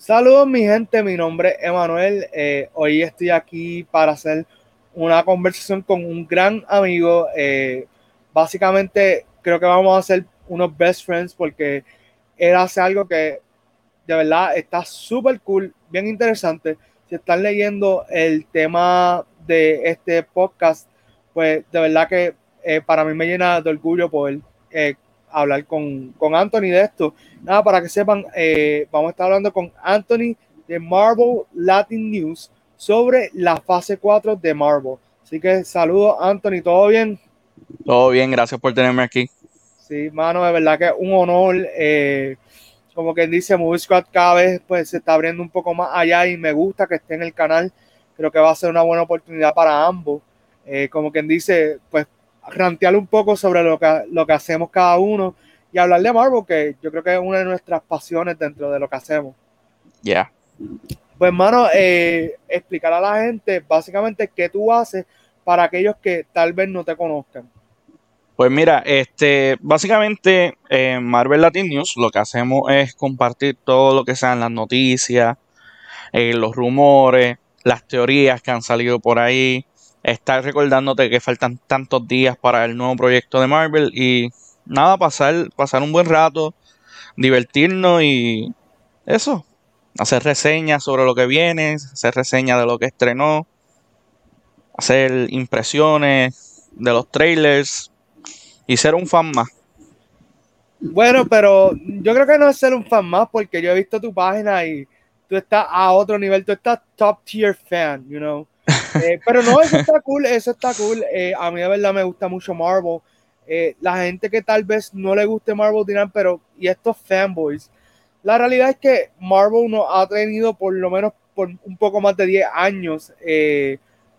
Saludos mi gente, mi nombre es Emanuel. Eh, hoy estoy aquí para hacer una conversación con un gran amigo. Eh, básicamente creo que vamos a hacer unos best friends porque él hace algo que de verdad está súper cool, bien interesante. Si están leyendo el tema de este podcast, pues de verdad que eh, para mí me llena de orgullo poder hablar con, con Anthony de esto. Nada, para que sepan, eh, vamos a estar hablando con Anthony de Marvel Latin News sobre la fase 4 de Marvel. Así que saludos, Anthony, ¿todo bien? Todo bien, gracias por tenerme aquí. Sí, mano, de verdad que es un honor. Eh, como quien dice, Movie Squad cada vez pues, se está abriendo un poco más allá y me gusta que esté en el canal. Creo que va a ser una buena oportunidad para ambos. Eh, como quien dice, pues rantear un poco sobre lo que, lo que hacemos cada uno y hablar de Marvel, que yo creo que es una de nuestras pasiones dentro de lo que hacemos. Ya. Pues, hermano, eh, explicar a la gente básicamente qué tú haces para aquellos que tal vez no te conozcan. Pues mira, este, básicamente en Marvel Latin News lo que hacemos es compartir todo lo que sean las noticias, eh, los rumores, las teorías que han salido por ahí, estar recordándote que faltan tantos días para el nuevo proyecto de Marvel y nada, pasar, pasar un buen rato, divertirnos y eso, hacer reseñas sobre lo que viene, hacer reseñas de lo que estrenó, hacer impresiones de los trailers y ser un fan más. Bueno, pero yo creo que no es ser un fan más porque yo he visto tu página y tú estás a otro nivel, tú estás top tier fan, you know. Eh, pero no, eso está cool, eso está cool. Eh, a mí de verdad me gusta mucho Marvel. Eh, la gente que tal vez no le guste Marvel dirán, pero y estos fanboys. La realidad es que Marvel nos ha tenido por lo menos por un poco más de 10 años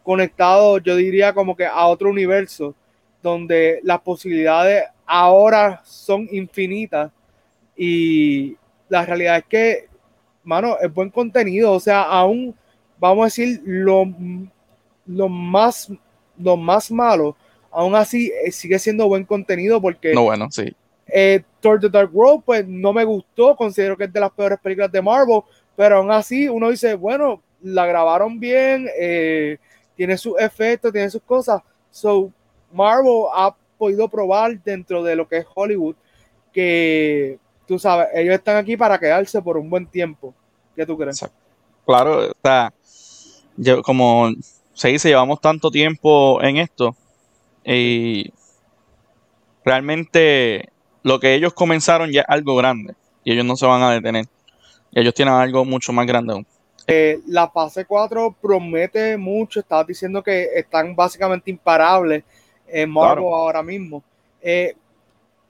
conectado, yo diría como que a otro universo, donde las posibilidades ahora son infinitas. Y la realidad es que, mano, es buen contenido. O sea, aún, vamos a decir, lo lo más, lo más malo, aún así eh, sigue siendo buen contenido porque... No, bueno, sí. Eh, Thor The Dark World, pues no me gustó, considero que es de las peores películas de Marvel, pero aún así uno dice, bueno, la grabaron bien, eh, tiene sus efectos, tiene sus cosas. So, Marvel ha podido probar dentro de lo que es Hollywood que, tú sabes, ellos están aquí para quedarse por un buen tiempo. ¿Qué tú crees? Claro, o sea, yo como se dice, llevamos tanto tiempo en esto y realmente lo que ellos comenzaron ya es algo grande y ellos no se van a detener. ellos tienen algo mucho más grande aún. Eh, la fase 4 promete mucho, estabas diciendo que están básicamente imparables en Marvel ahora mismo. Eh,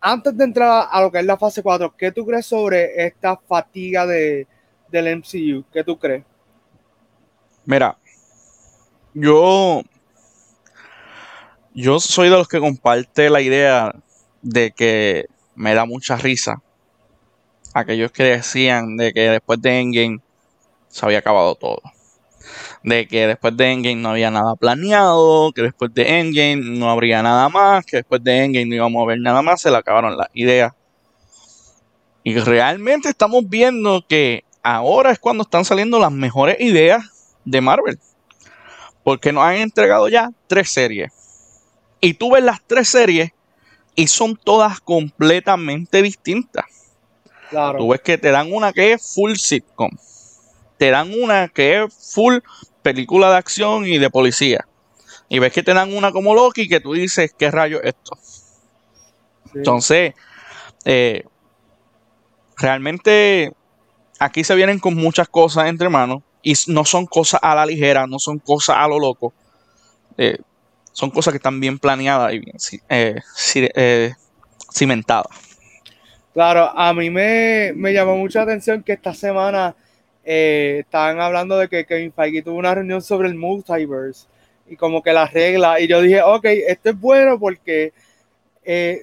antes de entrar a lo que es la fase 4, ¿qué tú crees sobre esta fatiga de, del MCU? ¿Qué tú crees? Mira, yo, yo soy de los que comparte la idea de que me da mucha risa aquellos que decían de que después de Endgame se había acabado todo. De que después de Endgame no había nada planeado, que después de Endgame no habría nada más, que después de Endgame no íbamos a ver nada más, se le acabaron las ideas. Y realmente estamos viendo que ahora es cuando están saliendo las mejores ideas de Marvel. Porque nos han entregado ya tres series. Y tú ves las tres series y son todas completamente distintas. Claro. Tú ves que te dan una que es full sitcom. Te dan una que es full película de acción y de policía. Y ves que te dan una como Loki que tú dices, ¿qué rayo es esto? Entonces, eh, realmente aquí se vienen con muchas cosas entre manos y no son cosas a la ligera, no son cosas a lo loco. Eh, son cosas que están bien planeadas y bien eh, eh, cimentadas. Claro, a mí me, llamó mucha atención que esta semana estaban hablando de que Kevin Feige tuvo una reunión sobre el multiverse y como que las reglas. Y yo dije, ok, esto es bueno porque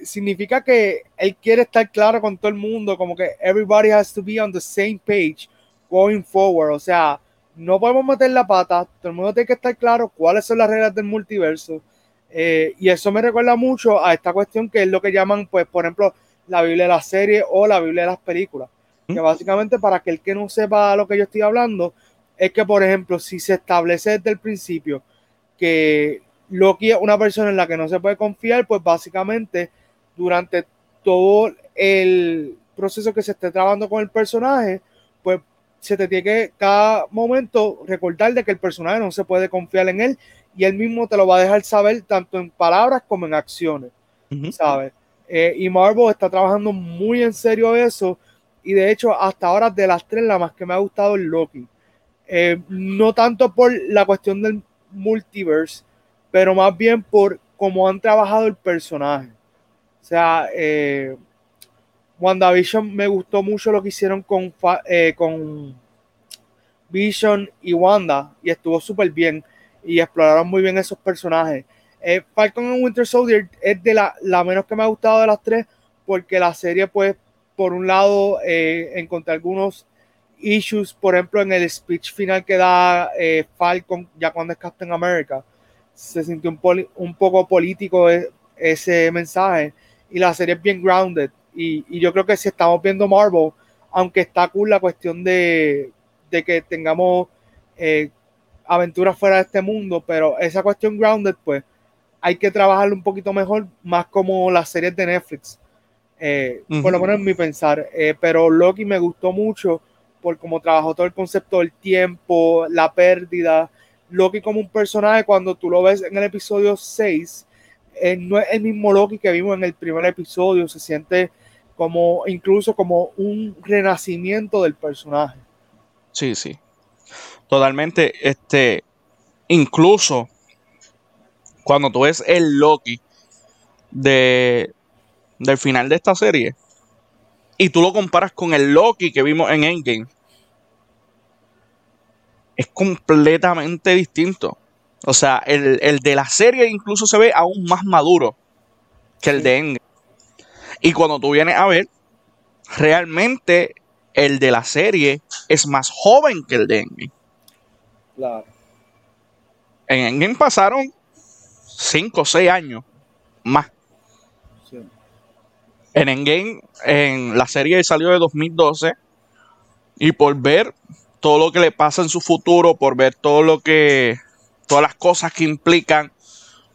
significa que él quiere estar claro con todo el mundo, como que everybody has to be on the same page going forward. O sea, no podemos meter la pata, todo el mundo tiene que estar claro cuáles son las reglas del multiverso. Eh, y eso me recuerda mucho a esta cuestión que es lo que llaman, pues, por ejemplo, la Biblia de la serie o la Biblia de las películas. Que básicamente para aquel que no sepa lo que yo estoy hablando, es que, por ejemplo, si se establece desde el principio que Loki es una persona en la que no se puede confiar, pues básicamente durante todo el proceso que se esté trabajando con el personaje, pues se te tiene que cada momento recordar de que el personaje no se puede confiar en él y él mismo te lo va a dejar saber tanto en palabras como en acciones, ¿sabes? Eh, y Marvel está trabajando muy en serio eso y de hecho hasta ahora de las tres la más que me ha gustado es Loki. Eh, no tanto por la cuestión del multiverse, pero más bien por cómo han trabajado el personaje. O sea, eh, WandaVision me gustó mucho lo que hicieron con, eh, con Vision y Wanda y estuvo súper bien y exploraron muy bien esos personajes. Eh, Falcon and Winter Soldier es de la, menos que me ha gustado de las tres porque la serie pues por un lado eh, encontré algunos issues, por ejemplo en el speech final que da Falcon ya cuando es Captain America, se sintió un, un poco político ese mensaje y la serie es bien grounded y, yo creo que si estamos viendo Marvel, aunque está cool la cuestión de, que tengamos eh, aventuras fuera de este mundo, pero esa cuestión grounded, pues hay que trabajarlo un poquito mejor, más como las series de Netflix, eh, por lo menos en mi pensar. Eh, pero Loki me gustó mucho por cómo trabajó todo el concepto del tiempo, la pérdida. Loki como un personaje, cuando tú lo ves en el episodio 6, no es el mismo Loki que vimos en el primer episodio, se siente como incluso como un renacimiento del personaje. Sí, sí. Totalmente, este, incluso cuando tú ves el Loki de, del final de esta serie y tú lo comparas con el Loki que vimos en Endgame, es completamente distinto. O sea, el, de la serie incluso se ve aún más maduro que el de Endgame. Y cuando tú vienes a ver, realmente el de la serie es más joven que el de Endgame. Claro. En Endgame pasaron 5 o 6 años más. En Endgame, en la serie salió de 2012. Y por ver todo lo que le pasa en su futuro, por ver todo lo que. todas las cosas que implican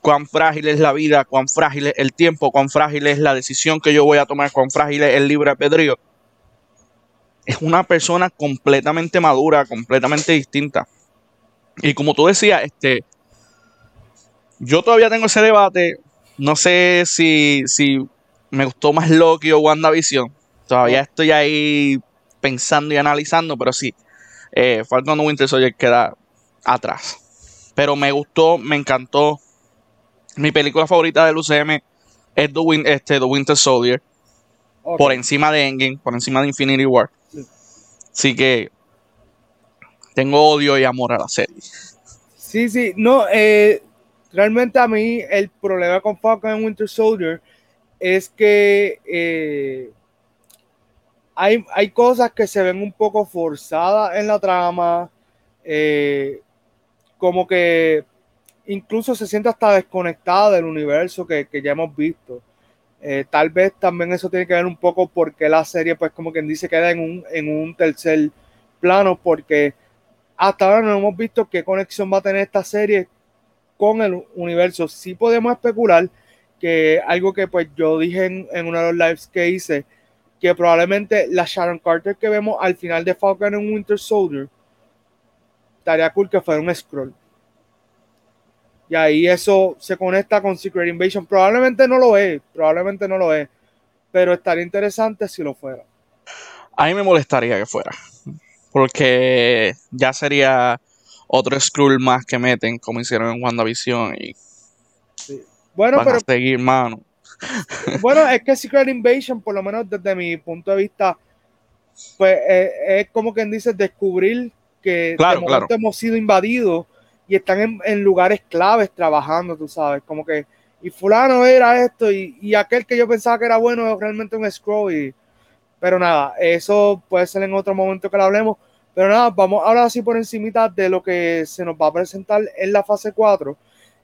cuán frágil es la vida, cuán frágil es el tiempo, cuán frágil es la decisión que yo voy a tomar, cuán frágil es el libre albedrío. Es una persona completamente madura, completamente distinta. Y como tú decías, este, yo todavía tengo ese debate. No sé si, si me gustó más Loki o WandaVision. Todavía estoy ahí pensando y analizando, pero sí, eh, Falcon Winter Soldier queda atrás. Pero me gustó, me encantó. Mi película favorita del UCM es The, este, The Winter Soldier. Por encima de Endgame, por encima de Infinity War. Así que tengo odio y amor a la serie. Sí, sí, no, eh, realmente a mí el problema con Falcon y Winter Soldier es que eh, hay, hay, cosas que se ven un poco forzadas en la trama, eh, como que incluso se siente hasta desconectada del universo que, ya hemos visto. Eh, tal vez también eso tiene que ver un poco porque la serie, pues como quien dice, queda en un, en un tercer plano, porque hasta ahora no hemos visto qué conexión va a tener esta serie con el universo. Sí podemos especular que algo que pues yo dije en, en uno de los lives que hice, que probablemente la Sharon Carter que vemos al final de Falcon en Winter Soldier, estaría cool que fuera un scroll y ahí eso se conecta con Secret Invasion. Probablemente no lo es, probablemente no lo es, pero estaría interesante si lo fuera. A mí me molestaría que fuera, porque ya sería otro Skrull más que meten, como hicieron en WandaVision y bueno, pero, seguir mano. Bueno, es que Secret Invasion, por lo menos desde mi punto de vista, pues eh, es como quien dice descubrir que claro, hemos sido invadidos y están en, lugares claves trabajando, tú sabes, como que, y fulano era esto, y, aquel que yo pensaba que era bueno es realmente un scroll, y, pero nada, eso puede ser en otro momento que lo hablemos, pero nada, vamos ahora así por encimita de lo que se nos va a presentar en la fase 4.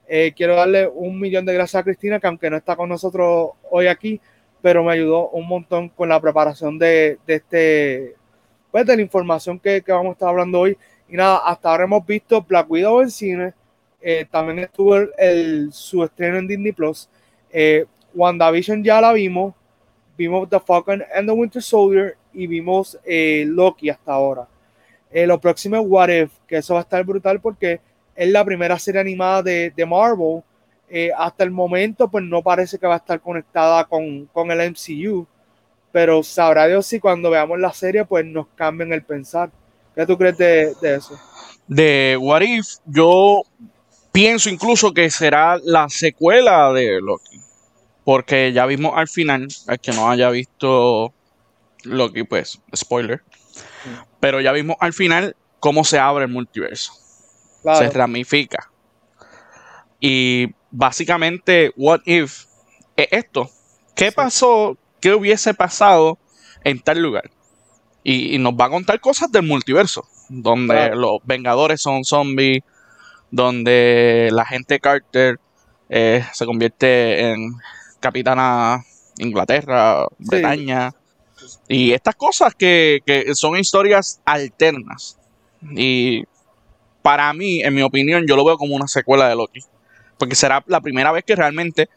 Eh, quiero darle un millón de gracias a Cristina, que aunque no está con nosotros hoy aquí, pero me ayudó un montón con la preparación de, de este pues, de la información que, que, vamos a estar hablando hoy. Y nada, hasta ahora hemos visto Black Widow en cine, eh, también estuvo el, su estreno en Disney Plus. Eh, WandaVision ya la vimos, vimos The Falcon and the Winter Soldier y vimos eh, Loki hasta ahora. Eh, lo próximo es What If, que eso va a estar brutal porque es la primera serie animada de, de Marvel. Hasta el momento, pues no parece que va a estar conectada con, con el MCU, pero sabrá Dios si cuando veamos la serie, pues nos cambien el pensar. ¿Qué tú crees de, de eso? De What If, yo pienso incluso que será la secuela de Loki. Porque ya vimos al final, el que no haya visto Loki, pues, spoiler. Pero ya vimos al final cómo se abre el multiverso. Se ramifica. Y básicamente, what if es esto. ¿Qué pasó? ¿Qué hubiese pasado en tal lugar? Y, nos va a contar cosas del multiverso. Donde los Vengadores son zombies. Donde la gente Carter eh, se convierte en capitana Inglaterra, Bretaña. Y estas cosas que, son historias alternas. Y para mí, en mi opinión, yo lo veo como una secuela de Loki. Porque será la primera vez que realmente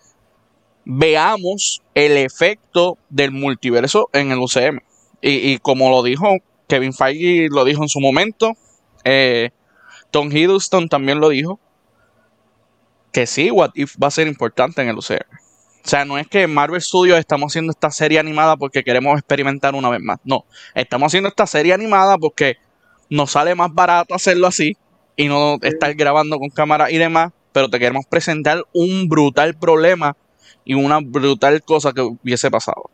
veamos el efecto del multiverso en el UCM. Y, como lo dijo Kevin Feige, lo dijo en su momento, eh, Tom Hiddleston también lo dijo, que sí, What If va a ser importante en el UCM. O sea, no es que Marvel Studios estamos haciendo esta serie animada porque queremos experimentar una vez más. No, estamos haciendo esta serie animada porque nos sale más barato hacerlo así y no estar grabando con cámara y demás, pero te queremos presentar un brutal problema y una brutal cosa que hubiese pasado.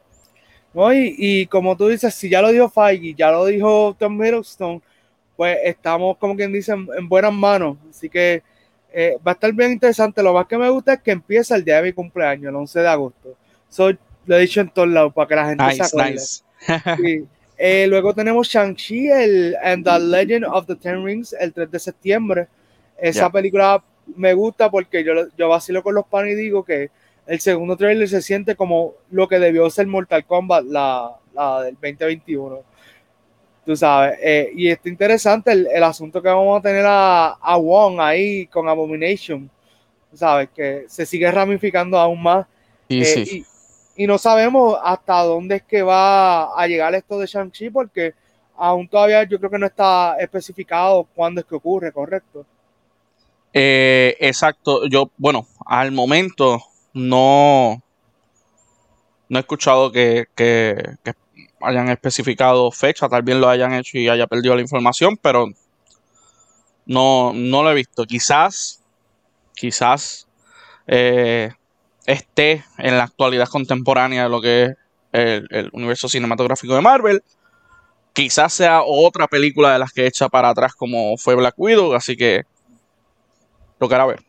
No, y, como tú dices, si ya lo dijo Feige, ya lo dijo Tom Hiddleston, pues estamos como quien dice en buenas manos. Así que eh, va a estar bien interesante. Lo más que me gusta es que empieza el día de mi cumpleaños, el 11 de agosto. So, lo he dicho en todos lados para que la gente se acuerde. Eh, luego tenemos Shang-Chi el, and the Legend of the Ten Rings el 3 de septiembre. Esa película me gusta porque yo, yo vacilo con los panes y digo que el segundo trailer se siente como lo que debió ser Mortal Kombat, la, la del 2021 tú sabes. Eh, y está interesante el, el, asunto que vamos a tener a, a Wong ahí con Abomination, sabes, que se sigue ramificando aún más. Eh, y, y, no sabemos hasta dónde es que va a llegar esto de Shang-Chi, porque aún todavía yo creo que no está especificado cuándo es que ocurre, ¿correcto? Eh, exacto, yo, bueno, al momento no, no he escuchado que, que, hayan especificado fecha, tal vez lo hayan hecho y haya perdido la información, pero no, no lo he visto. Quizás, quizás eh, esté en la actualidad contemporánea de lo que es el, universo cinematográfico de Marvel. Quizás sea otra película de las que echa para atrás como fue Black Widow, así que que ver.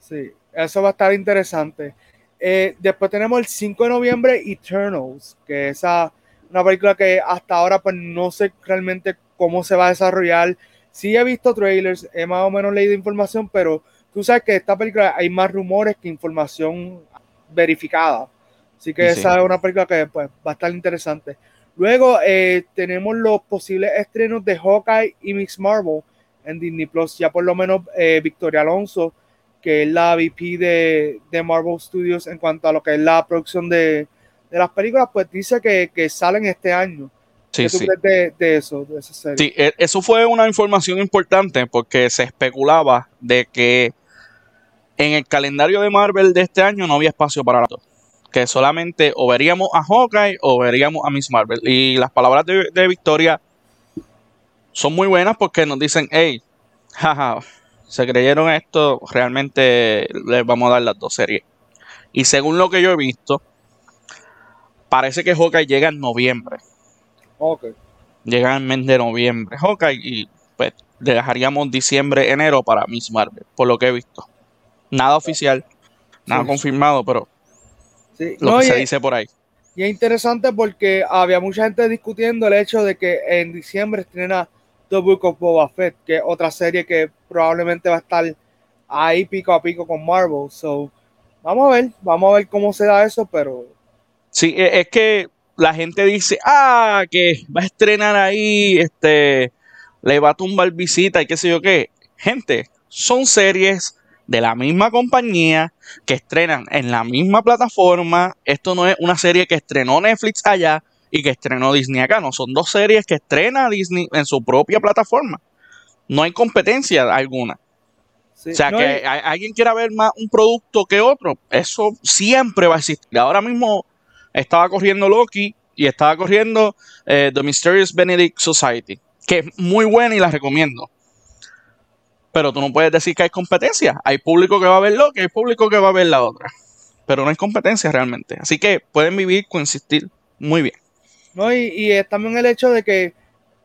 Sí, eso va a estar interesante. Eh, después tenemos el 5 de noviembre Eternals, que esa una película que hasta ahora pues no sé realmente cómo se va a desarrollar. Sí he visto trailers, he más o menos leído información, pero tú sabes que esta película hay más rumores que información verificada. Así que esa es una película que pues, va a estar interesante. Luego eh, tenemos los posibles estrenos de Hawkeye y Mix Marvel en Disney Plus. Ya por lo menos eh, Victoria Alonso, que es la VP de, de Marvel Studios en cuanto a lo que es la producción de, de las películas, pues dice que, que salen este año. Sí, ¿Qué sí. de, de, eso, de esa serie? Sí, e, eso fue una información importante porque se especulaba de que en el calendario de Marvel de este año no había espacio para dos. Que solamente o veríamos a Hawkeye o veríamos a Miss Marvel. Y las palabras de, de Victoria son muy buenas porque nos dicen, hey, jaja, se creyeron esto, realmente les vamos a dar las dos series. Y según lo que yo he visto, Parece que Hawkeye llega en noviembre. Ok. Llega en mes de noviembre. Hawkeye y pues dejaríamos diciembre, enero para Miss Marvel, por lo que he visto. Nada oficial, nada confirmado, pero lo que se dice por ahí. Y es interesante porque había mucha gente discutiendo el hecho de que en diciembre estrena The Book of Boba Fett, que es otra serie que probablemente va a estar ahí pico a pico con Marvel. So, vamos a ver, vamos a ver cómo se da eso, pero Sí, e, es que la gente dice, ah, que va a estrenar ahí, este, le va a tumbar visita y qué sé yo qué. Gente, son series de la misma compañía que estrenan en la misma plataforma. Esto no es una serie que estrenó Netflix allá y que estrenó Disney acá. No, son dos series que estrena Disney en su propia plataforma. No hay competencia alguna. o sea, que alguien quiera ver más un producto que otro, eso siempre va a existir. Ahora mismo estaba corriendo Loki y estaba corriendo eh, The Mysterious Benedict Society, que es muy buena y la recomiendo. Pero tú no puedes decir que hay competencia. Hay público que va a ver Loki, hay público que va a ver la otra. Pero no hay competencia realmente. Así que pueden vivir, coexistir muy bien. No, y, es también el hecho de que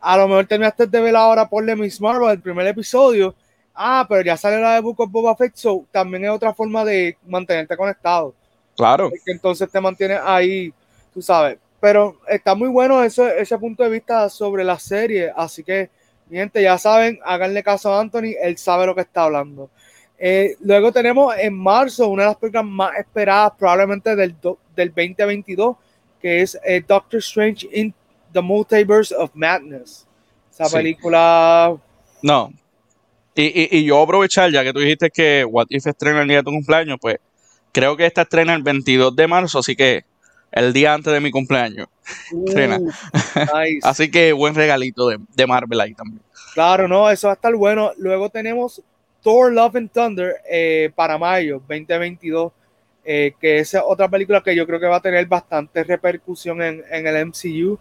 a lo mejor terminaste de ver ahora por Miss Marvel, el primer episodio. Ah, pero ya sale la de Book of Boba Fett, so también es otra forma de mantenerte conectado. Claro. Entonces te mantienes ahí, tú sabes. Pero está muy bueno eso, ese punto de vista sobre la serie. Así que, mi gente, ya saben, háganle caso a Anthony, él sabe lo que está hablando. Eh, luego tenemos en marzo una de las películas más esperadas probablemente del, del 2022, que es eh, Doctor Strange in the Multiverse of Madness. Esa película... No. Y, y, yo aprovechar, ya que tú dijiste que What If estrena el día de tu cumpleaños, pues creo que esta estrena el 22 de marzo, así que el día antes de mi cumpleaños. Uh, así que buen regalito de, de, Marvel ahí también. Claro, no, eso va a estar bueno. Luego tenemos Thor Love and Thunder eh, para mayo 2022, eh, que es otra película que yo creo que va a tener bastante repercusión en, en el MCU,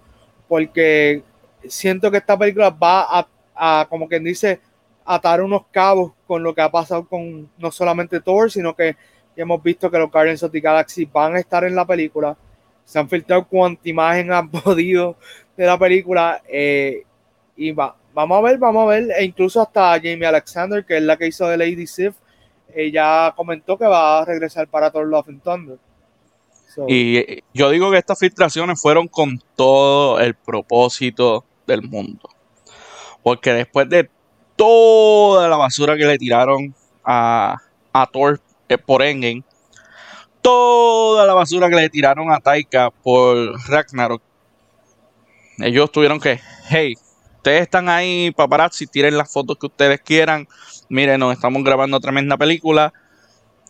porque siento que esta película va a, a, como quien dice, atar unos cabos con lo que ha pasado con no solamente Thor, sino que hemos visto que los Guardians of the Galaxy van a estar en la película. Se han filtrado cuánta imagen han podido de la película. Eh, y va, vamos a ver, vamos a ver. E incluso hasta Jamie Alexander, que es la que hizo de Lady Sif, ella comentó que va a regresar para Thor Love and Thunder. Y yo digo que estas filtraciones fueron con todo el propósito del mundo. Porque después de toda la basura que le tiraron a, a Thor eh, por Endgame, toda la basura que le tiraron a Taika por Ragnarok, ellos tuvieron que, hey, ustedes están ahí, paparazzi, tiren las fotos que ustedes quieran. Miren, nos estamos grabando tremenda película.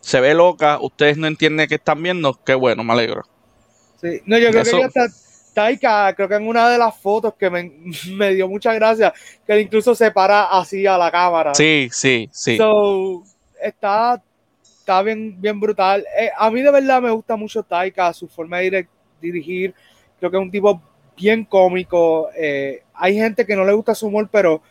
Se ve loca, ustedes no entienden qué están viendo. Qué bueno, me alegro. Sí, no, yo creo que ya Taika, creo que en una de las fotos que me, me, dio mucha gracia, que incluso se para así a la cámara. Sí, sí, sí. So, está está bien, bien brutal. Eh, a mí de verdad me gusta mucho Taika, su forma de dirigir. Creo que es un tipo bien cómico. Eh, hay gente que no le gusta su humor, pero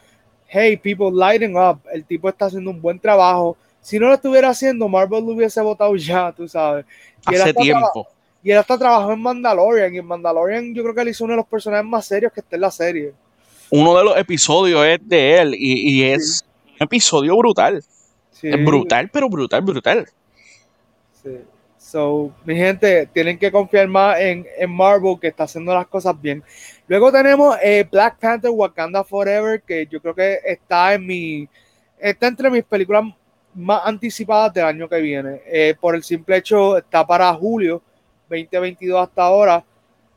hey, people lighting up. El tipo está haciendo un buen trabajo. Si no lo estuviera haciendo, Marvel lo hubiese votado ya, tú sabes. Y Hace tiempo. Y él hasta trabajó en Mandalorian. Y en Mandalorian yo creo que él hizo uno de los personajes más serios que está en la serie. Uno de los episodios es de él y, es un episodio brutal. Es brutal, pero brutal, brutal. Sí. So, mi gente, tienen que confiar más en, en Marvel que está haciendo las cosas bien. Luego tenemos eh, Black Panther Wakanda Forever, que yo creo que está en mi. Está entre mis películas más anticipadas del año que viene. Eh, por el simple hecho, está para julio 2022 hasta ahora.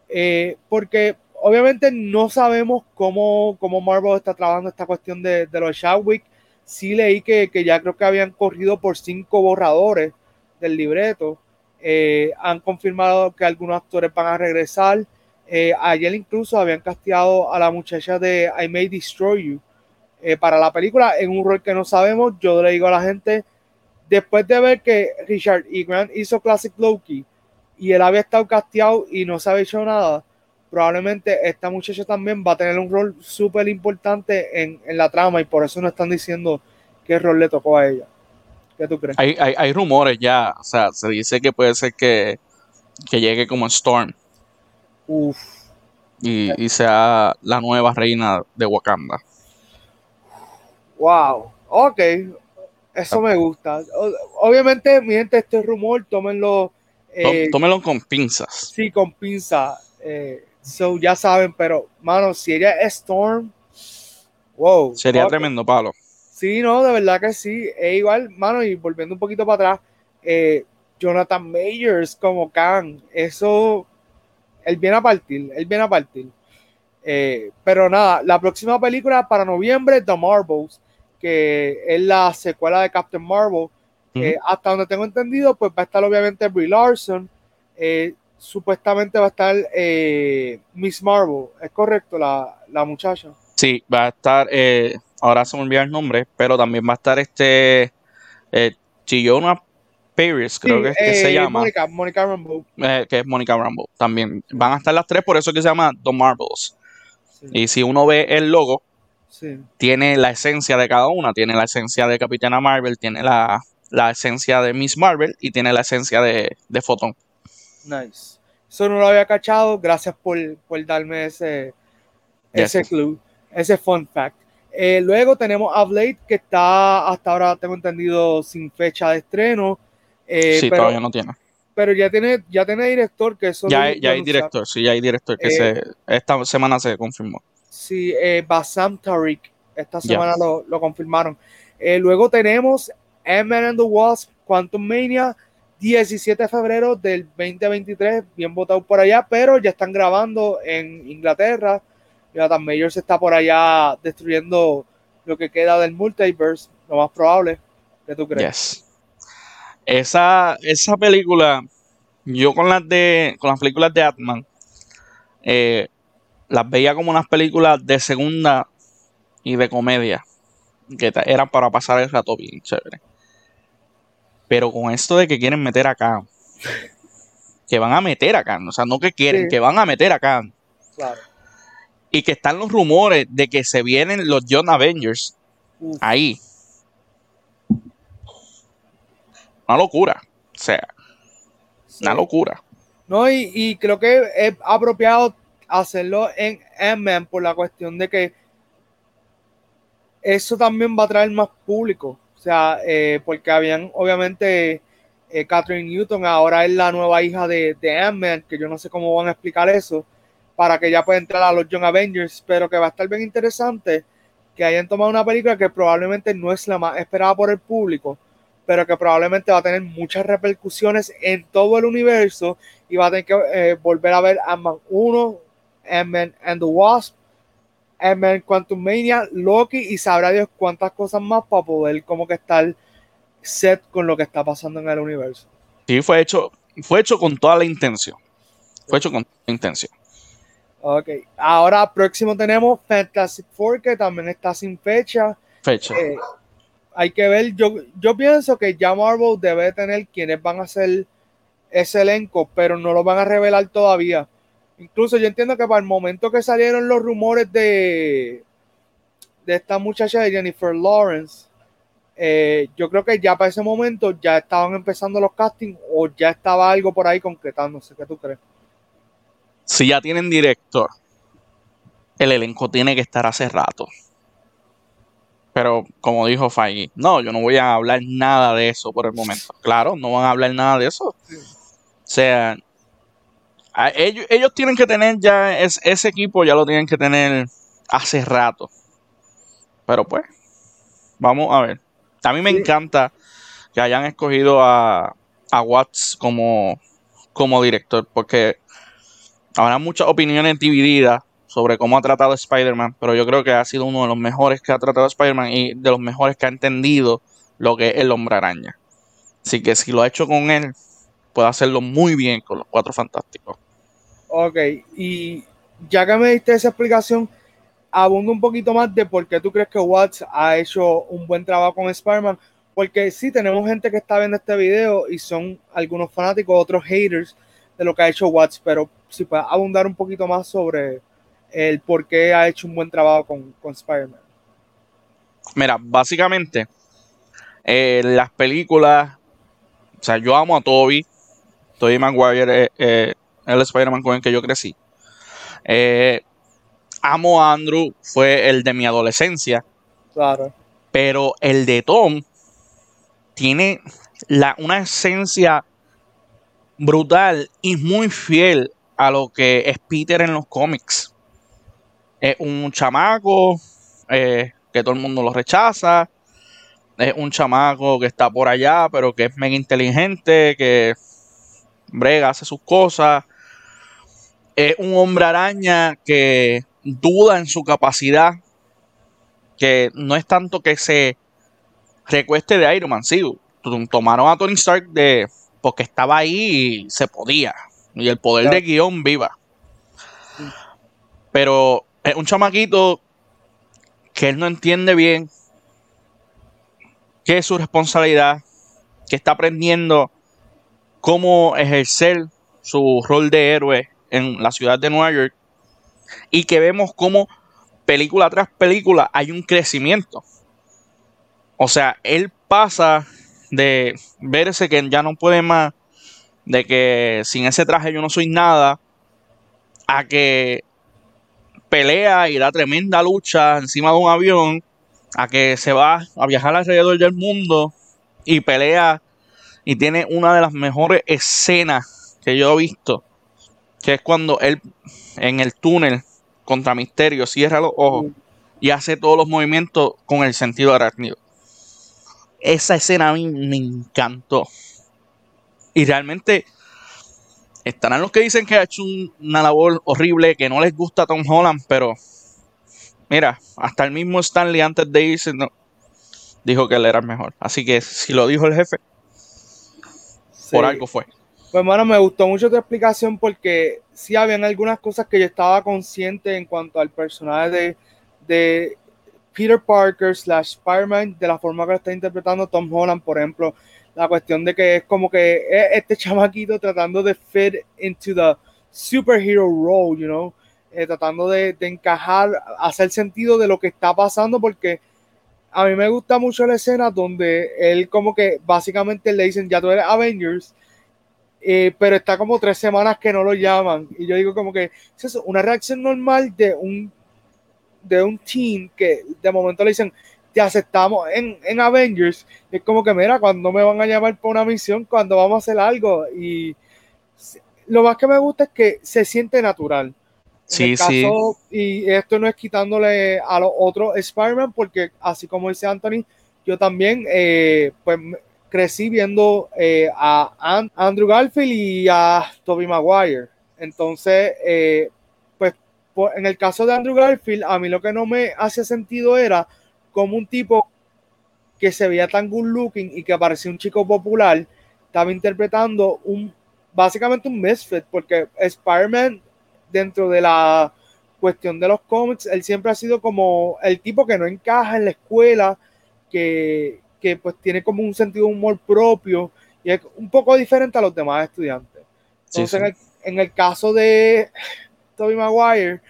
Eh, porque obviamente no sabemos cómo, cómo Marvel está trabajando esta cuestión de, los Chadwick sí leí que, ya creo que habían corrido por cinco borradores del libreto. Eh, han confirmado que algunos actores van a regresar. Ayer incluso habían castigado a la muchacha de I May Destroy You eh, para la película en un rol que no sabemos. Yo le digo a la gente, después de ver que Richard E. Grant hizo Classic Loki y él había estado castigado y no se había hecho nada, probablemente esta muchacha también va a tener un rol súper importante en, la trama y por eso no están diciendo qué rol le tocó a ella. ¿Qué tú crees? Hay, rumores ya, o sea, se dice que puede ser que, llegue como Storm. Uf. Y, sea la nueva reina de Wakanda. Wow, ok, eso me gusta. Obviamente, mi gente, este rumor, tómenlo. Eh, tómenlo con pinzas. Sí, con pinzas. Eh, So ya saben, pero, mano, si ella es Storm, wow. Sería tremendo palo. Sí, no, de verdad que sí. E igual, mano, y volviendo un poquito para atrás, eh, Jonathan Majors como Khan, eso, él viene a partir, él viene a partir. Pero nada, la próxima película para noviembre, The Marvels, que es la secuela de Captain Marvel. Eh, hasta donde tengo entendido, pues va a estar obviamente Brie Larson. Eh, supuestamente va a estar Miss Marvel, ¿es correcto? La, la, muchacha. Sí, va a estar, ahora se me olvida el nombre, pero también va a estar este Chillona Paris, creo que, que se llama. Mónica, Rambo. que es Mónica Rambo. También van a estar las tres, por eso que se llama The Marvels. Y si uno ve el logo, tiene la esencia de cada una. Tiene la esencia de Capitana Marvel, tiene la, esencia de Miss Marvel y tiene la esencia de, de Photon. Nice. Eso no lo había cachado. Gracias por, darme ese, ese clue, ese fun fact. Eh, luego tenemos a Blade, que está hasta ahora, tengo entendido, sin fecha de estreno. Eh, sí, todavía no tiene pero ya tiene, ya tiene director que eso. Ya, hay, ya hay director, sí, ya hay director que se, eh, esta semana se confirmó. Sí, eh, Basam Tariq, esta semana lo, lo, confirmaron. Eh, luego tenemos Ant-Man and the Wasp, Quantum Mania, 17 de febrero del 2023, bien votado por allá, pero ya están grabando en Inglaterra. Jonathan Mayors está por allá destruyendo lo que queda del multiverse, lo más probable. ¿Qué tú crees? Esa, esa película, yo con las de con las películas de Atman, eh, las veía como unas películas de segunda y de comedia, que eran para pasar el rato bien chévere. Pero con esto de que quieren meter acá, que van a meter acá, o sea, no que quieren, que van a meter acá. Claro. Y que están los rumores de que se vienen los John Avengers ahí una locura. O sea, una locura. No, y, creo que es apropiado hacerlo en M por la cuestión de que eso también va a traer más público. O sea, eh, porque habían, obviamente, eh, Catherine Newton ahora es la nueva hija de, de Ant-Man, que yo no sé cómo van a explicar eso, para que ella pueda entrar a los Young Avengers, pero que va a estar bien interesante que hayan tomado una película que probablemente no es la más esperada por el público, pero que probablemente va a tener muchas repercusiones en todo el universo y va a tener que eh, volver a ver Ant-Man 1, Ant-Man and the Wasp, Ant-Man Quantum Mania, Loki y sabrá Dios cuántas cosas más para poder como que estar set con lo que está pasando en el universo. Sí, fue hecho, fue hecho con toda la intención. Fue hecho con toda la intención. Ok, ahora próximo tenemos Fantastic Four que también está sin fecha. Fecha. Eh, hay que ver, yo, yo pienso que ya Marvel debe tener quienes van a ser ese elenco, pero no lo van a revelar todavía. Incluso yo entiendo que para el momento que salieron los rumores de, de esta muchacha de Jennifer Lawrence, eh, yo creo que ya para ese momento ya estaban empezando los castings o ya estaba algo por ahí concretándose. ¿Qué tú crees? Si ya tienen director, el elenco tiene que estar hace rato. Pero como dijo Feige, no, yo no voy a hablar nada de eso por el momento. Claro, no van a hablar nada de eso. O sea, ellos, ellos tienen que tener ya ese equipo, ya lo tienen que tener hace rato. Pero pues, vamos a ver. A mí me encanta que hayan escogido a, a Watts como, como director, porque habrá muchas opiniones divididas sobre cómo ha tratado Spider-Man, pero yo creo que ha sido uno de los mejores que ha tratado Spider-Man y de los mejores que ha entendido lo que es el hombre araña. Así que si lo ha hecho con él, puede hacerlo muy bien con los cuatro fantásticos. Ok, y ya que me diste esa explicación, abundo un poquito más de por qué tú crees que Watts ha hecho un buen trabajo con Spider-Man. Porque sí, tenemos gente que está viendo este video y son algunos fanáticos, otros haters de lo que ha hecho Watts, pero si puedes abundar un poquito más sobre, el por qué ha hecho un buen trabajo con, con Spider-Man. Mira, básicamente, eh, las películas, o sea, yo amo a Toby, Toby Maguire, eh, eh, el Spider-Man con el que yo crecí. amo a Andrew, fue el de mi adolescencia. Claro. Pero el de Tom tiene la, una esencia brutal y muy fiel a lo que es Peter en los cómics es un chamaco eh, que todo el mundo lo rechaza. Es un chamaco que está por allá, pero que es mega inteligente, que brega, hace sus cosas. Es un hombre araña que duda en su capacidad, que no es tanto que se recueste de Iron Man, sí, tomaron a Tony Stark de porque estaba ahí y se podía, y el poder de guion viva. Pero es un chamaquito que él no entiende bien qué es su responsabilidad, que está aprendiendo cómo ejercer su rol de héroe en la ciudad de Nueva York y que vemos cómo película tras película hay un crecimiento. O sea, él pasa de verse que ya no puede más, de que sin ese traje yo no soy nada, a que pelea y da tremenda lucha encima de un avión, a que se va a viajar alrededor del mundo y pelea y tiene una de las mejores escenas que yo he visto, que es cuando él en el túnel contra Misterio cierra los ojos y hace todos los movimientos con el sentido arácnido. Esa escena a mí me encantó. Y realmente estarán los que dicen que ha hecho una labor horrible, que no les gusta Tom Holland, pero mira, hasta el mismo Stanley antes de irse dijo que él era el mejor. Así que si lo dijo el jefe, por algo fue. Pues bueno, me gustó mucho tu explicación porque sí habían algunas cosas que yo estaba consciente en cuanto al personaje de, de Peter Parker slash Spider-Man, de la forma que lo está interpretando Tom Holland, por ejemplo, la cuestión de que es como que este chamaquito tratando de fit into the superhero role, you know, eh, tratando de, de, encajar, hacer sentido de lo que está pasando, porque a mí me gusta mucho la escena donde él como que básicamente le dicen, ya tú eres Avengers, eh, pero está como tres semanas que no lo llaman. Y yo digo como que es una reacción normal de un de un team que de momento le dicen, te aceptamos en, en Avengers. es como que, mira, cuando me van a llamar por una misión, cuando vamos a hacer algo. Y lo más que me gusta es que se siente natural. Sí, sí. Y esto no es quitándole a los otros Spider-Man, porque así como dice Anthony, yo también, eh, pues crecí viendo eh, a Andrew Garfield y a Tobey Maguire. Entonces, eh, en el caso de Andrew Garfield, a mí lo que no me hacía sentido era como un tipo que se veía tan good looking y que parecía un chico popular, estaba interpretando un básicamente un misfit, porque Spider-Man dentro de la cuestión de los cómics, él siempre ha sido como el tipo que no encaja en la escuela, que, que pues tiene como un sentido de humor propio y es un poco diferente a los demás estudiantes. Entonces, en el caso de, Tobey Maguire,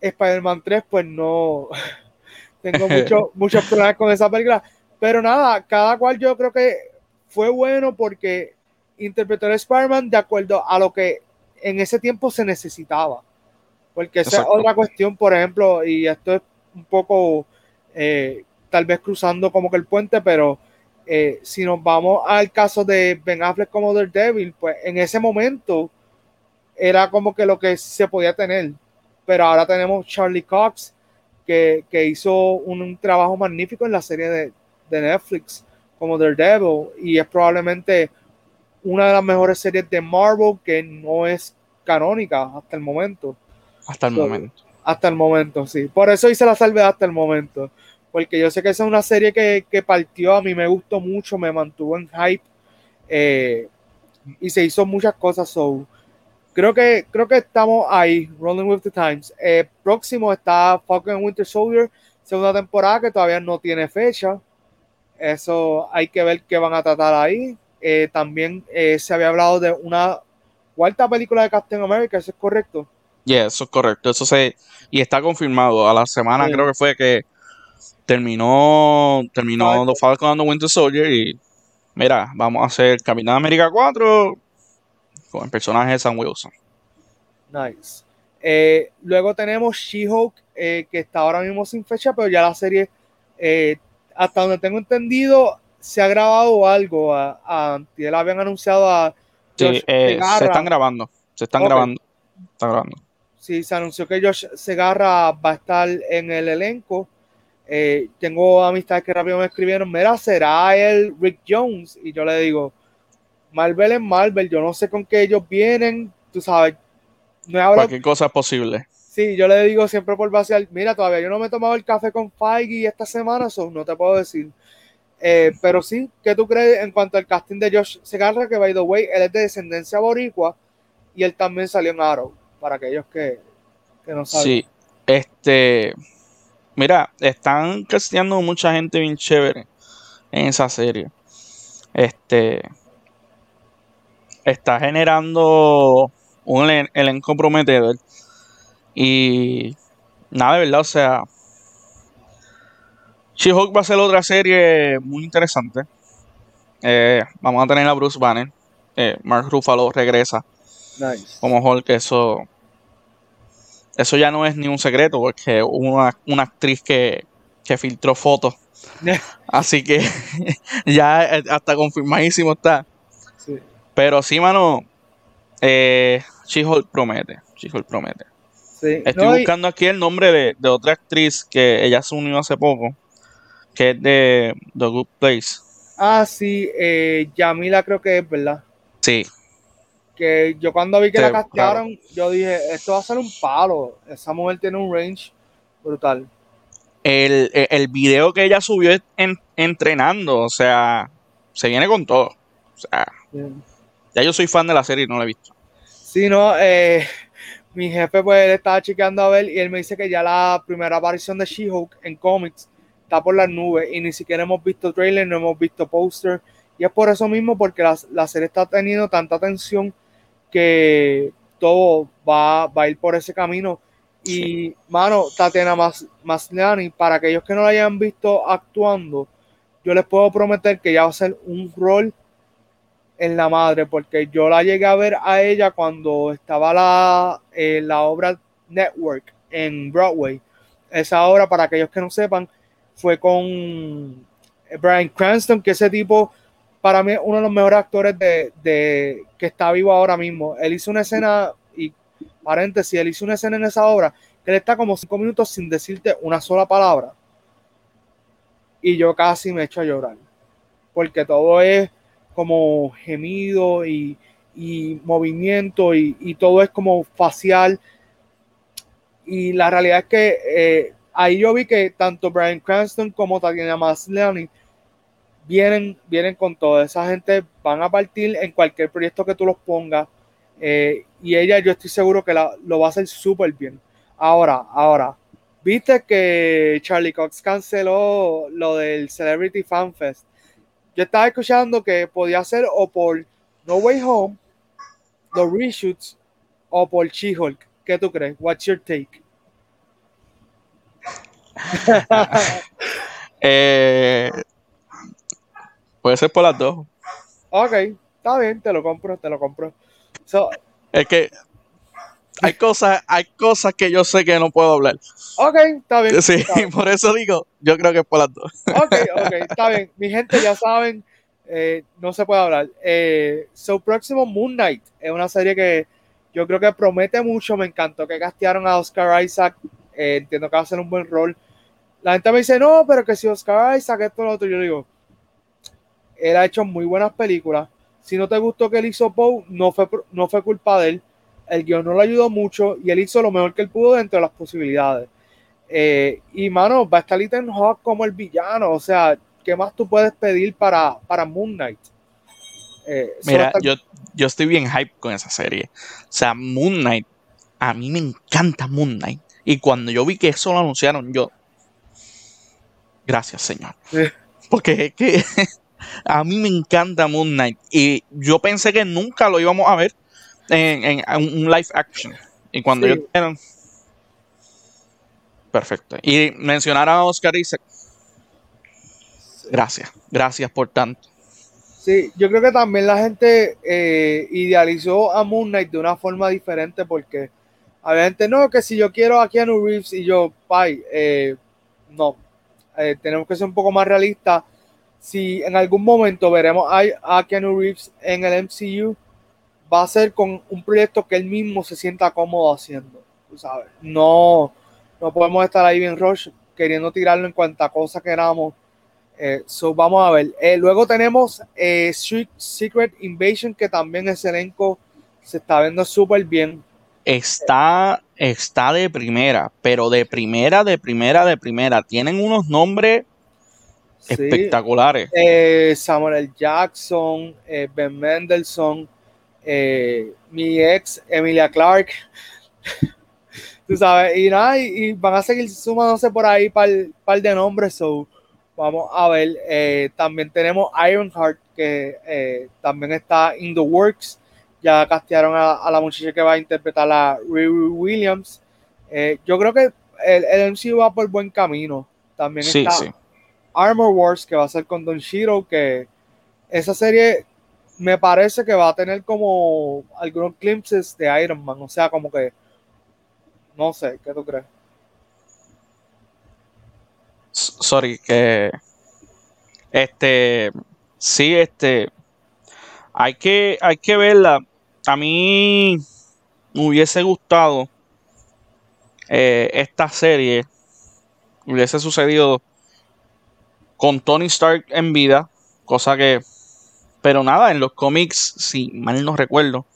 Spider-Man 3, pues no tengo mucho, muchos problemas con esa película. Pero nada, cada cual yo creo que fue bueno porque interpretó a Spider-Man de acuerdo a lo que en ese tiempo se necesitaba. Porque esa es otra cuestión, por ejemplo, y esto es un poco eh, tal vez cruzando como que el puente, pero eh, si nos vamos al caso de Ben Affleck como Daredevil, pues en ese momento era como que lo que se podía tener. Pero ahora tenemos Charlie Cox, que, hizo un, trabajo magnífico en la serie de, Netflix como Daredevil y es probablemente una de las mejores series de Marvel que no es canónica hasta el momento. Hasta el momento. Hasta el momento, sí. Por eso hice la salvedad hasta el momento. Porque yo sé que esa es una serie que, partió, a mí me gustó mucho, me mantuvo en hype eh, y se hizo muchas cosas. So, creo que, creo que estamos ahí, rolling with the times. Eh, próximo está Falcon Winter Soldier, segunda temporada que todavía no tiene fecha. Eso hay que ver qué van a tratar ahí. Eh, también eh, se había hablado de una cuarta película de Captain America, ¿eso es correcto? Yeah, eso es correcto. Eso se y está confirmado. A la semana creo que fue que terminó terminó The Falcon and the Winter Soldier y mira, vamos a hacer Capitán América 4 con el personaje de Sam Wilson. Nice. Eh, luego tenemos She-Hulk, eh, que está ahora mismo sin fecha, pero ya la serie, eh, hasta donde tengo entendido, se ha grabado algo. A, a habían anunciado a. Sí, se están grabando. Se están grabando. Están grabando. Sí, se anunció que Josh Segarra va a estar en el elenco. Tengo amistades que rápido me escribieron: Mira, será el Rick Jones. Y yo le digo: Marvel es Marvel, yo no sé con qué ellos vienen, tú sabes, no he hablado. Cualquier cosa es posible. Sí, yo le digo siempre por vaciar, mira, todavía yo no me he tomado el café con Feige esta semana, so no te puedo decir. Eh, pero sí, ¿qué tú crees en cuanto al casting de Josh Segarra? Que, by the way, él es de descendencia boricua y él también salió en Arrow, para aquellos que, que no saben. Sí, este. Mira, están casteando mucha gente bien chévere en esa serie. Este. Está generando un elen- elenco prometedor. Y. Nada, de verdad, o sea. She-Hulk va a ser otra serie muy interesante. Eh, vamos a tener a Bruce Banner. Eh, Mark Ruffalo regresa Nice. como Hulk, eso. Eso ya no es ni un secreto, porque hubo una, una actriz que, que filtró fotos. Así que ya eh, hasta confirmadísimo está. Sí. Pero sí, mano. Eh, She-Hulk promete. She-Hulk promete. Sí. Estoy No, y- buscando aquí el nombre de, de otra actriz que ella se unió hace poco. Que es de The Good Place. ah, sí, eh, Yamila creo que es, ¿verdad? Sí, Que yo cuando vi que Sí, la castearon, yo dije, esto va a ser un palo. Esa mujer tiene un range brutal. el, el- el video que ella subió es en- entrenando, o sea, se viene con todo. O sea, ya yo soy fan de la serie y no la he visto. Sí, no, eh, mi jefe pues él estaba chequeando a ver y él me dice que ya la primera aparición de She-Hulk en cómics está por las nubes y ni siquiera hemos visto trailer, no hemos visto póster y es por eso mismo porque la, la serie está teniendo tanta atención que todo va, va a ir por ese camino y mano, Tatiana Mas, Maslany, para aquellos que no la hayan visto actuando, yo les puedo prometer que ya va a ser un rol en la madre, porque yo la llegué a ver a ella cuando estaba la, eh, la obra Network en Broadway. Esa obra, para aquellos que no sepan, fue con Brian Cranston, que ese tipo para mí uno de los mejores actores de, de- que está vivo ahora mismo. Él hizo una escena, y paréntesis, él hizo una escena en esa obra que él está como cinco minutos sin decirte una sola palabra. Y yo casi me echo a llorar. Porque todo es como gemido y, y movimiento y, y todo es como facial. Y la realidad es que eh, ahí yo vi que tanto Brian Cranston como Tatiana Maslany vienen, vienen con todo. Esa gente van a partir en cualquier proyecto que tú los pongas. eh, y ella, yo estoy seguro que la- lo va a hacer súper bien. Ahora, ahora, viste que Charlie Cox canceló lo del Celebrity Fan Fest. Yo estaba escuchando que podía ser o por No Way Home, los reshoots, o por She-Hulk. ¿Qué tú crees? What's your take? Eh, puede ser por las dos. ok, está bien, te lo compro, te lo compro. So, Es que hay cosas, hay cosas que yo sé que no puedo hablar. ok, está bien. Sí, está bien. por eso digo, yo creo que es por las dos. Ok, ok, está bien. Mi gente ya saben, eh, no se puede hablar. Eh, so, próximo Moon Knight es una serie que yo creo que promete mucho. Me encantó que castearon a Oscar Isaac. Eh, entiendo que va a ser un buen rol. La gente me dice, no, pero que si Oscar Isaac, esto, lo otro. Yo digo, él ha hecho muy buenas películas. Si no te gustó que él hizo Poe, no fue, no fue culpa de él. El guion no le ayudó mucho y él hizo lo mejor que él pudo dentro de las posibilidades. Eh, y mano, va a estar Ethan Hawke como el villano. O sea, ¿qué más tú puedes pedir para, para Moon Knight? Eh, Mira, estar- yo, yo estoy bien hype con esa serie. O sea, Moon Knight, a mí me encanta Moon Knight. Y cuando yo vi que eso lo anunciaron, yo. Gracias, Señor. Porque es que a mí me encanta Moon Knight. Y yo pensé que nunca lo íbamos a ver en, en- en un live action. Y cuando Sí. dijeron. Perfecto. Y mencionar a Oscar Isaac. Gracias. Gracias por tanto. Sí, yo creo que también la gente eh, idealizó a Moon Knight de una forma diferente porque había gente, no, que si yo quiero a Keanu Reeves y yo, pay, eh, no, Eh, tenemos que ser un poco más realistas. Si en algún momento veremos a, a Keanu Reeves en el MCU, va a ser con un proyecto que él mismo se sienta cómodo haciendo, sabes. No, no podemos estar ahí bien rush queriendo tirarlo en cuanta cosa queramos. Eh, so vamos a ver. Eh, luego tenemos eh, Secret Invasion, que también ese elenco se está viendo súper bien. está, está de primera, pero de primera, de primera, de primera. Tienen unos nombres Sí. espectaculares. Eh, Samuel L. Jackson, eh, Ben Mendelssohn, eh, mi ex Emilia Clark. Tú sabes, y nada, y, y van a seguir sumándose por ahí par, par de nombres. So, vamos a ver. También tenemos Ironheart, que también está in the works. Ya castearon a, a la muchacha que va a interpretar a Riri Williams. Yo creo que el, el MCU va por buen camino. También Sí, está sí. Armor Wars, que va a ser con Don Shiro, que esa serie me parece que va a tener como algunos glimpses de Iron Man, o sea, como que no sé, ¿qué tú crees? Sorry, que este sí, este hay que hay que verla. A mí me hubiese gustado eh, esta serie hubiese sucedido con Tony Stark en vida, cosa que pero nada, en los cómics, si mal no recuerdo,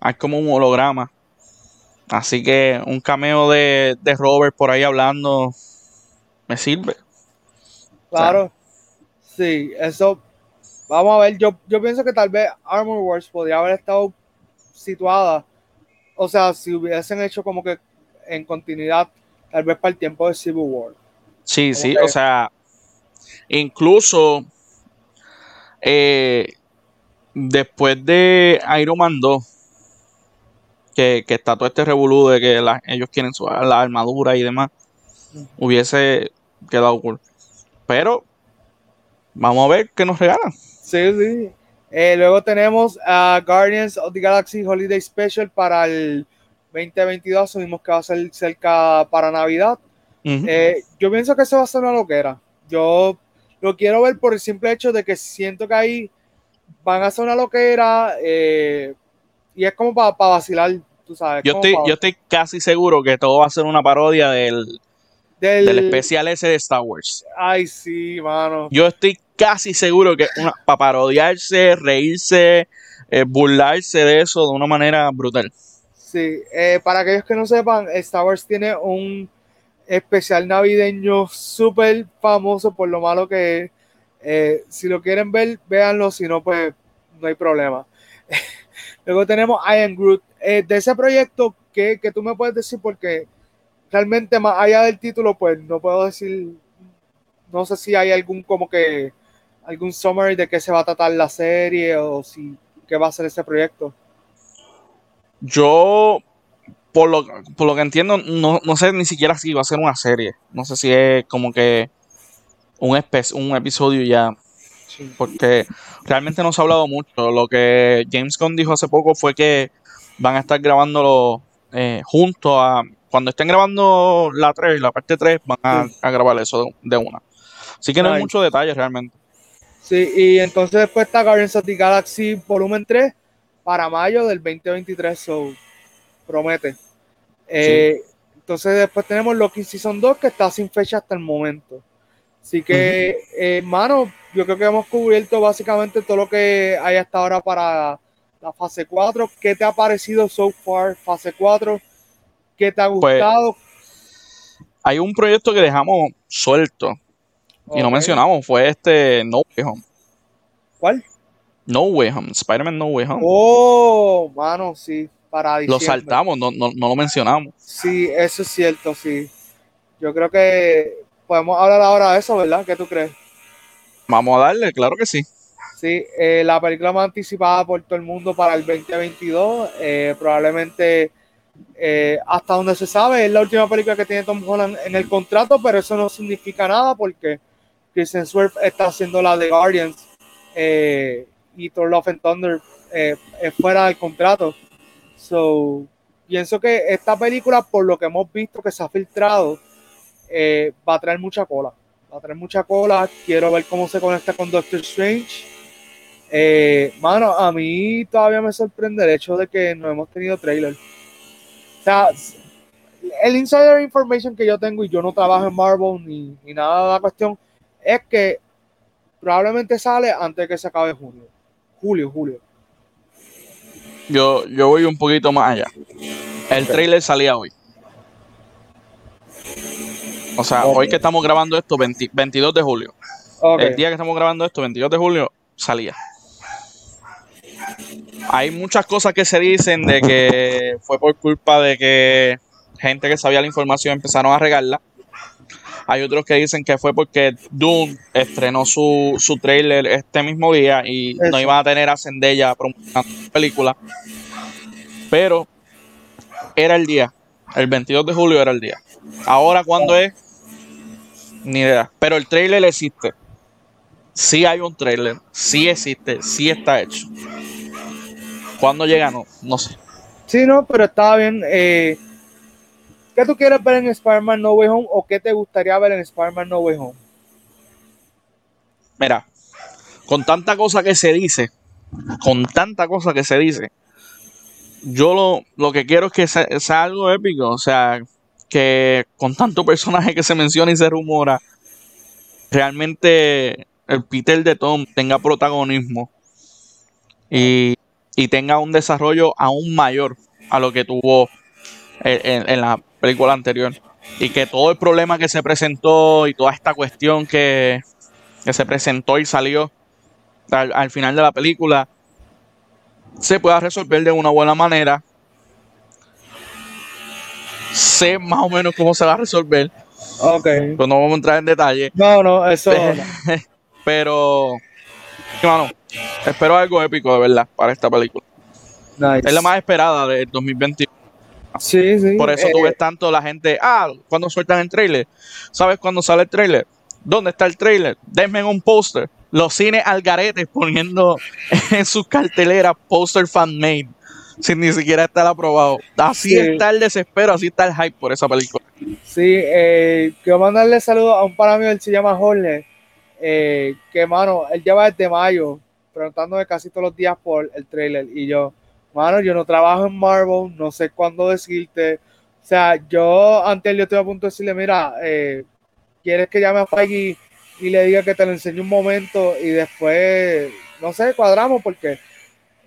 hay como un holograma. Así que un cameo de, de Robert por ahí hablando me sirve. Claro, sí, eso vamos a ver, yo, yo pienso que tal vez Armor Wars podría haber estado situada, o sea, si hubiesen hecho como que en continuidad, tal vez para el tiempo de Civil War. Sí, Como sí, que- o sea, incluso eh, después de Iron Man 2, que, que está todo este revolú de que la- ellos quieren su, la armadura y demás, hubiese quedado cool. Pero vamos a ver qué nos regalan. Sí, sí. Eh, luego tenemos a Guardians of the Galaxy Holiday Special para el 2022. Asumimos que va a ser cerca para Navidad. Eh, yo pienso que eso va a ser una loquera. Yo lo quiero ver por el simple hecho de que siento que ahí van a ser una loquera eh, y es como para vacilar, tú sabes. yo, estoy, pa- yo estoy casi seguro que todo va a ser una parodia del, del, del especial ese de Star Wars. Ay, sí, mano. Yo estoy casi seguro que para parodiarse, reírse, eh, burlarse de eso de una manera brutal. Sí, eh, para aquellos que no sepan, Star Wars tiene un especial navideño súper famoso por lo malo que es. Eh, si lo quieren ver, véanlo, si no, pues no hay problema. Luego tenemos I Am Groot. Eh, de ese proyecto, ¿qué, qué tú me puedes decir? Porque realmente más allá del título, pues no puedo decir, no sé si hay algún como que, algún summary de qué se va a tratar la serie o si qué va a ser ese proyecto. Yo, por lo, por lo que entiendo, no, no sé ni siquiera si va a ser una serie. No sé si es como que un, un episodio ya. Sí. Porque realmente no se ha hablado mucho. Lo que James Gunn dijo hace poco fue que van a estar grabándolo eh, junto a. Cuando estén grabando la 3, la parte 3, van a, Sí. a grabar eso de, una. Así que no hay muchos detalles realmente. Sí, y entonces después está Guardians of the Galaxy Volumen 3 para mayo del 2023, so promete. Eh, Entonces después tenemos Loki Season 2 que está sin fecha hasta el momento. Así que, eh, hermano, yo creo que hemos cubierto básicamente todo lo que hay hasta ahora para la fase 4. ¿Qué te ha parecido so far, fase 4? ¿Qué te ha Pues, gustado? Hay un proyecto que dejamos suelto y no mencionamos, fue este No Way Home. ¿Cuál? No Way Home, Spider-Man No Way Home. Oh, mano, sí, para lo saltamos, no, no, no lo mencionamos. Sí, eso es cierto, sí. Yo creo que podemos hablar ahora de eso, ¿verdad? ¿Qué tú crees? Vamos a darle, claro que sí. Sí, eh, la película más anticipada por todo el mundo para el 2022, eh, probablemente eh, hasta donde se sabe, es la última película que tiene Tom Holland en el contrato, pero eso no significa nada porque Chris Hemsworth está haciendo la de Guardians eh, y Thor Love and Thunder es fuera del contrato. So, pienso que esta película, por lo que hemos visto que se ha filtrado, eh, va a traer mucha cola. Va a traer mucha cola. Quiero ver cómo se conecta con Doctor Strange. Eh, mano, a mí todavía me sorprende el hecho de que no hemos tenido trailer. O sea, el insider information que yo tengo y yo no trabajo en Marvel ni, ni nada de la cuestión es que probablemente sale antes de que se acabe junio. Julio, julio. Yo, yo voy un poquito más allá. El trailer salía hoy. O sea, hoy que estamos grabando esto, 22 de julio. El día que estamos grabando esto, 22 de julio, salía. Hay muchas cosas que se dicen de que fue por culpa de que gente que sabía la información empezaron a regarla. Hay otros que dicen que fue porque Doom estrenó su, su trailer este mismo día y no iban a tener a Zendaya promocionando la película. Pero era el día. El 22 de julio era el día. Ahora, ¿cuándo es? Ni idea. Pero el trailer existe. Sí hay un trailer. Sí existe. Sí está hecho. ¿Cuándo llega? No, no sé. Sí, no, pero estaba bien. Eh, ¿Qué tú quieres ver en Spider-Man No Way Home o qué te gustaría ver en Spider-Man No Way Home? Mira, con tanta cosa que se dice, con tanta cosa que se dice, yo lo, lo que quiero es que sea, algo épico. O sea, que con tanto personaje que se menciona y se rumora, realmente el Peter de Tom tenga protagonismo y, y tenga un desarrollo aún mayor a lo que tuvo en, la película anterior. Y que todo el problema que se presentó y toda esta cuestión que, se presentó y salió al, final de la película se pueda resolver de una buena manera. Sé más o menos cómo se va a resolver. Ok. Pero no vamos a entrar en detalle. No, no, eso. Pero, bueno, espero algo épico de verdad para esta película. Es la más esperada del 2021. Sí, sí. Por eso tú ves eh, tanto la gente, ah, cuando sueltan el trailer. ¿Sabes cuándo sale el trailer? ¿Dónde está el trailer? Denme un póster. Los cines algaretes poniendo en sus carteleras póster fan made sin ni siquiera estar aprobado. Así está el desespero, así está el hype por esa película. Sí, eh, quiero mandarle saludos a un pana mío, él se llama Jorge, eh, que mano, él lleva desde mayo preguntándome casi todos los días por el trailer y yo, mano, yo no trabajo en Marvel, no sé cuándo decirte. O sea, yo antes yo estoy a punto de decirle, mira, eh, ¿quieres que llame a Feige y le diga que te lo enseñe un momento y después, no sé, cuadramos porque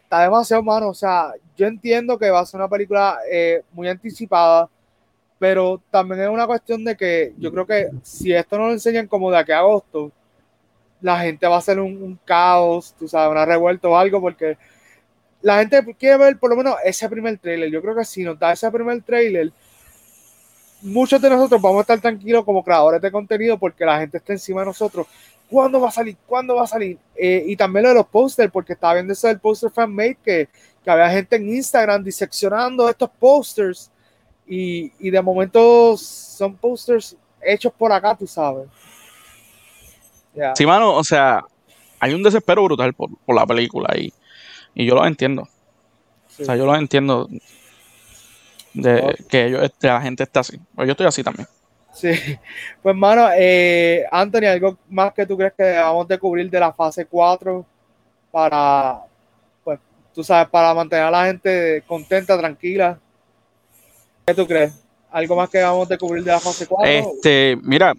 está demasiado, mano. O sea, yo entiendo que va a ser una película eh, muy anticipada, pero también es una cuestión de que yo creo que si esto no lo enseñan como de aquí a agosto, la gente va a hacer un, un caos, tú sabes, una revuelta o algo, porque la gente quiere ver por lo menos ese primer trailer. Yo creo que si nos da ese primer trailer, muchos de nosotros vamos a estar tranquilos como creadores de contenido porque la gente está encima de nosotros. ¿Cuándo va a salir? ¿Cuándo va a salir? Eh, y también lo de los posters, porque estaba viendo eso del poster fanmade que, que había gente en Instagram diseccionando estos posters y, y de momento son posters hechos por acá, tú sabes. Sí, mano, o sea, hay un desespero brutal por, por la película y y yo lo entiendo. O sea, yo lo entiendo de que ellos, la gente está así. Pues yo estoy así también. Sí. Pues, mano, eh, Anthony, ¿algo más que tú crees que vamos a cubrir de la fase 4 para, pues, tú sabes, para mantener a la gente contenta, tranquila? ¿Qué tú crees? ¿Algo más que vamos a cubrir de la fase 4? Este, mira,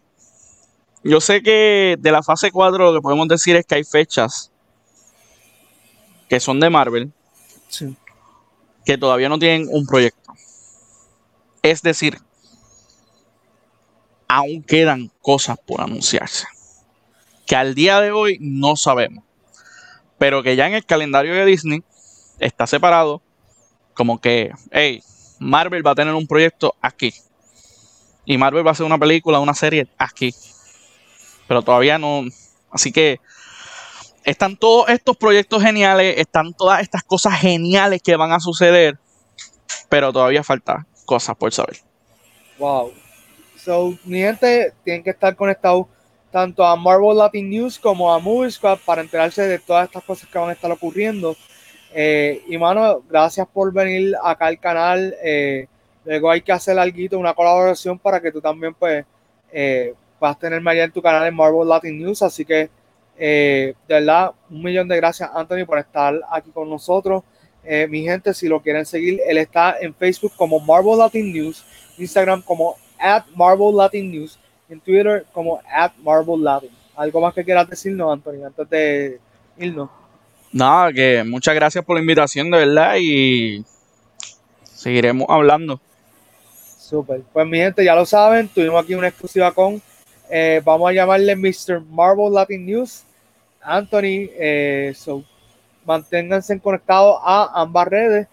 yo sé que de la fase 4 lo que podemos decir es que hay fechas que son de Marvel, que todavía no tienen un proyecto. Es decir, aún quedan cosas por anunciarse. Que al día de hoy no sabemos. Pero que ya en el calendario de Disney está separado como que, hey, Marvel va a tener un proyecto aquí. Y Marvel va a hacer una película, una serie aquí. Pero todavía no. Así que están todos estos proyectos geniales, están todas estas cosas geniales que van a suceder, pero todavía falta cosas por saber. Wow. So, mi gente, tienen que estar conectados tanto a Marvel Latin News como a Movie para enterarse de todas estas cosas que van a estar ocurriendo. Eh, y mano, gracias por venir acá al canal. Eh, luego hay que hacer algo, una colaboración para que tú también pues eh, puedas tenerme allá en tu canal en Marvel Latin News. Así que eh, de verdad, un millón de gracias, Anthony, por estar aquí con nosotros. Eh, mi gente, si lo quieren seguir, él está en Facebook como Marvel Latin News, Instagram como at Marvel Latin News, en Twitter como at Marvel Latin. ¿Algo más que quieras decirnos, Anthony, antes de irnos? Nada, que muchas gracias por la invitación, de verdad, y seguiremos hablando. Super. Pues mi gente, ya lo saben, tuvimos aquí una exclusiva con, eh, vamos a llamarle Mr. Marvel Latin News, Anthony. Eh, manténganse conectados a ambas redes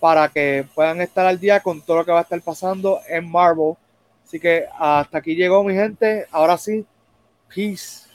para que puedan estar al día con todo lo que va a estar pasando en Marvel. Así que hasta aquí llegó mi gente. Ahora sí, peace.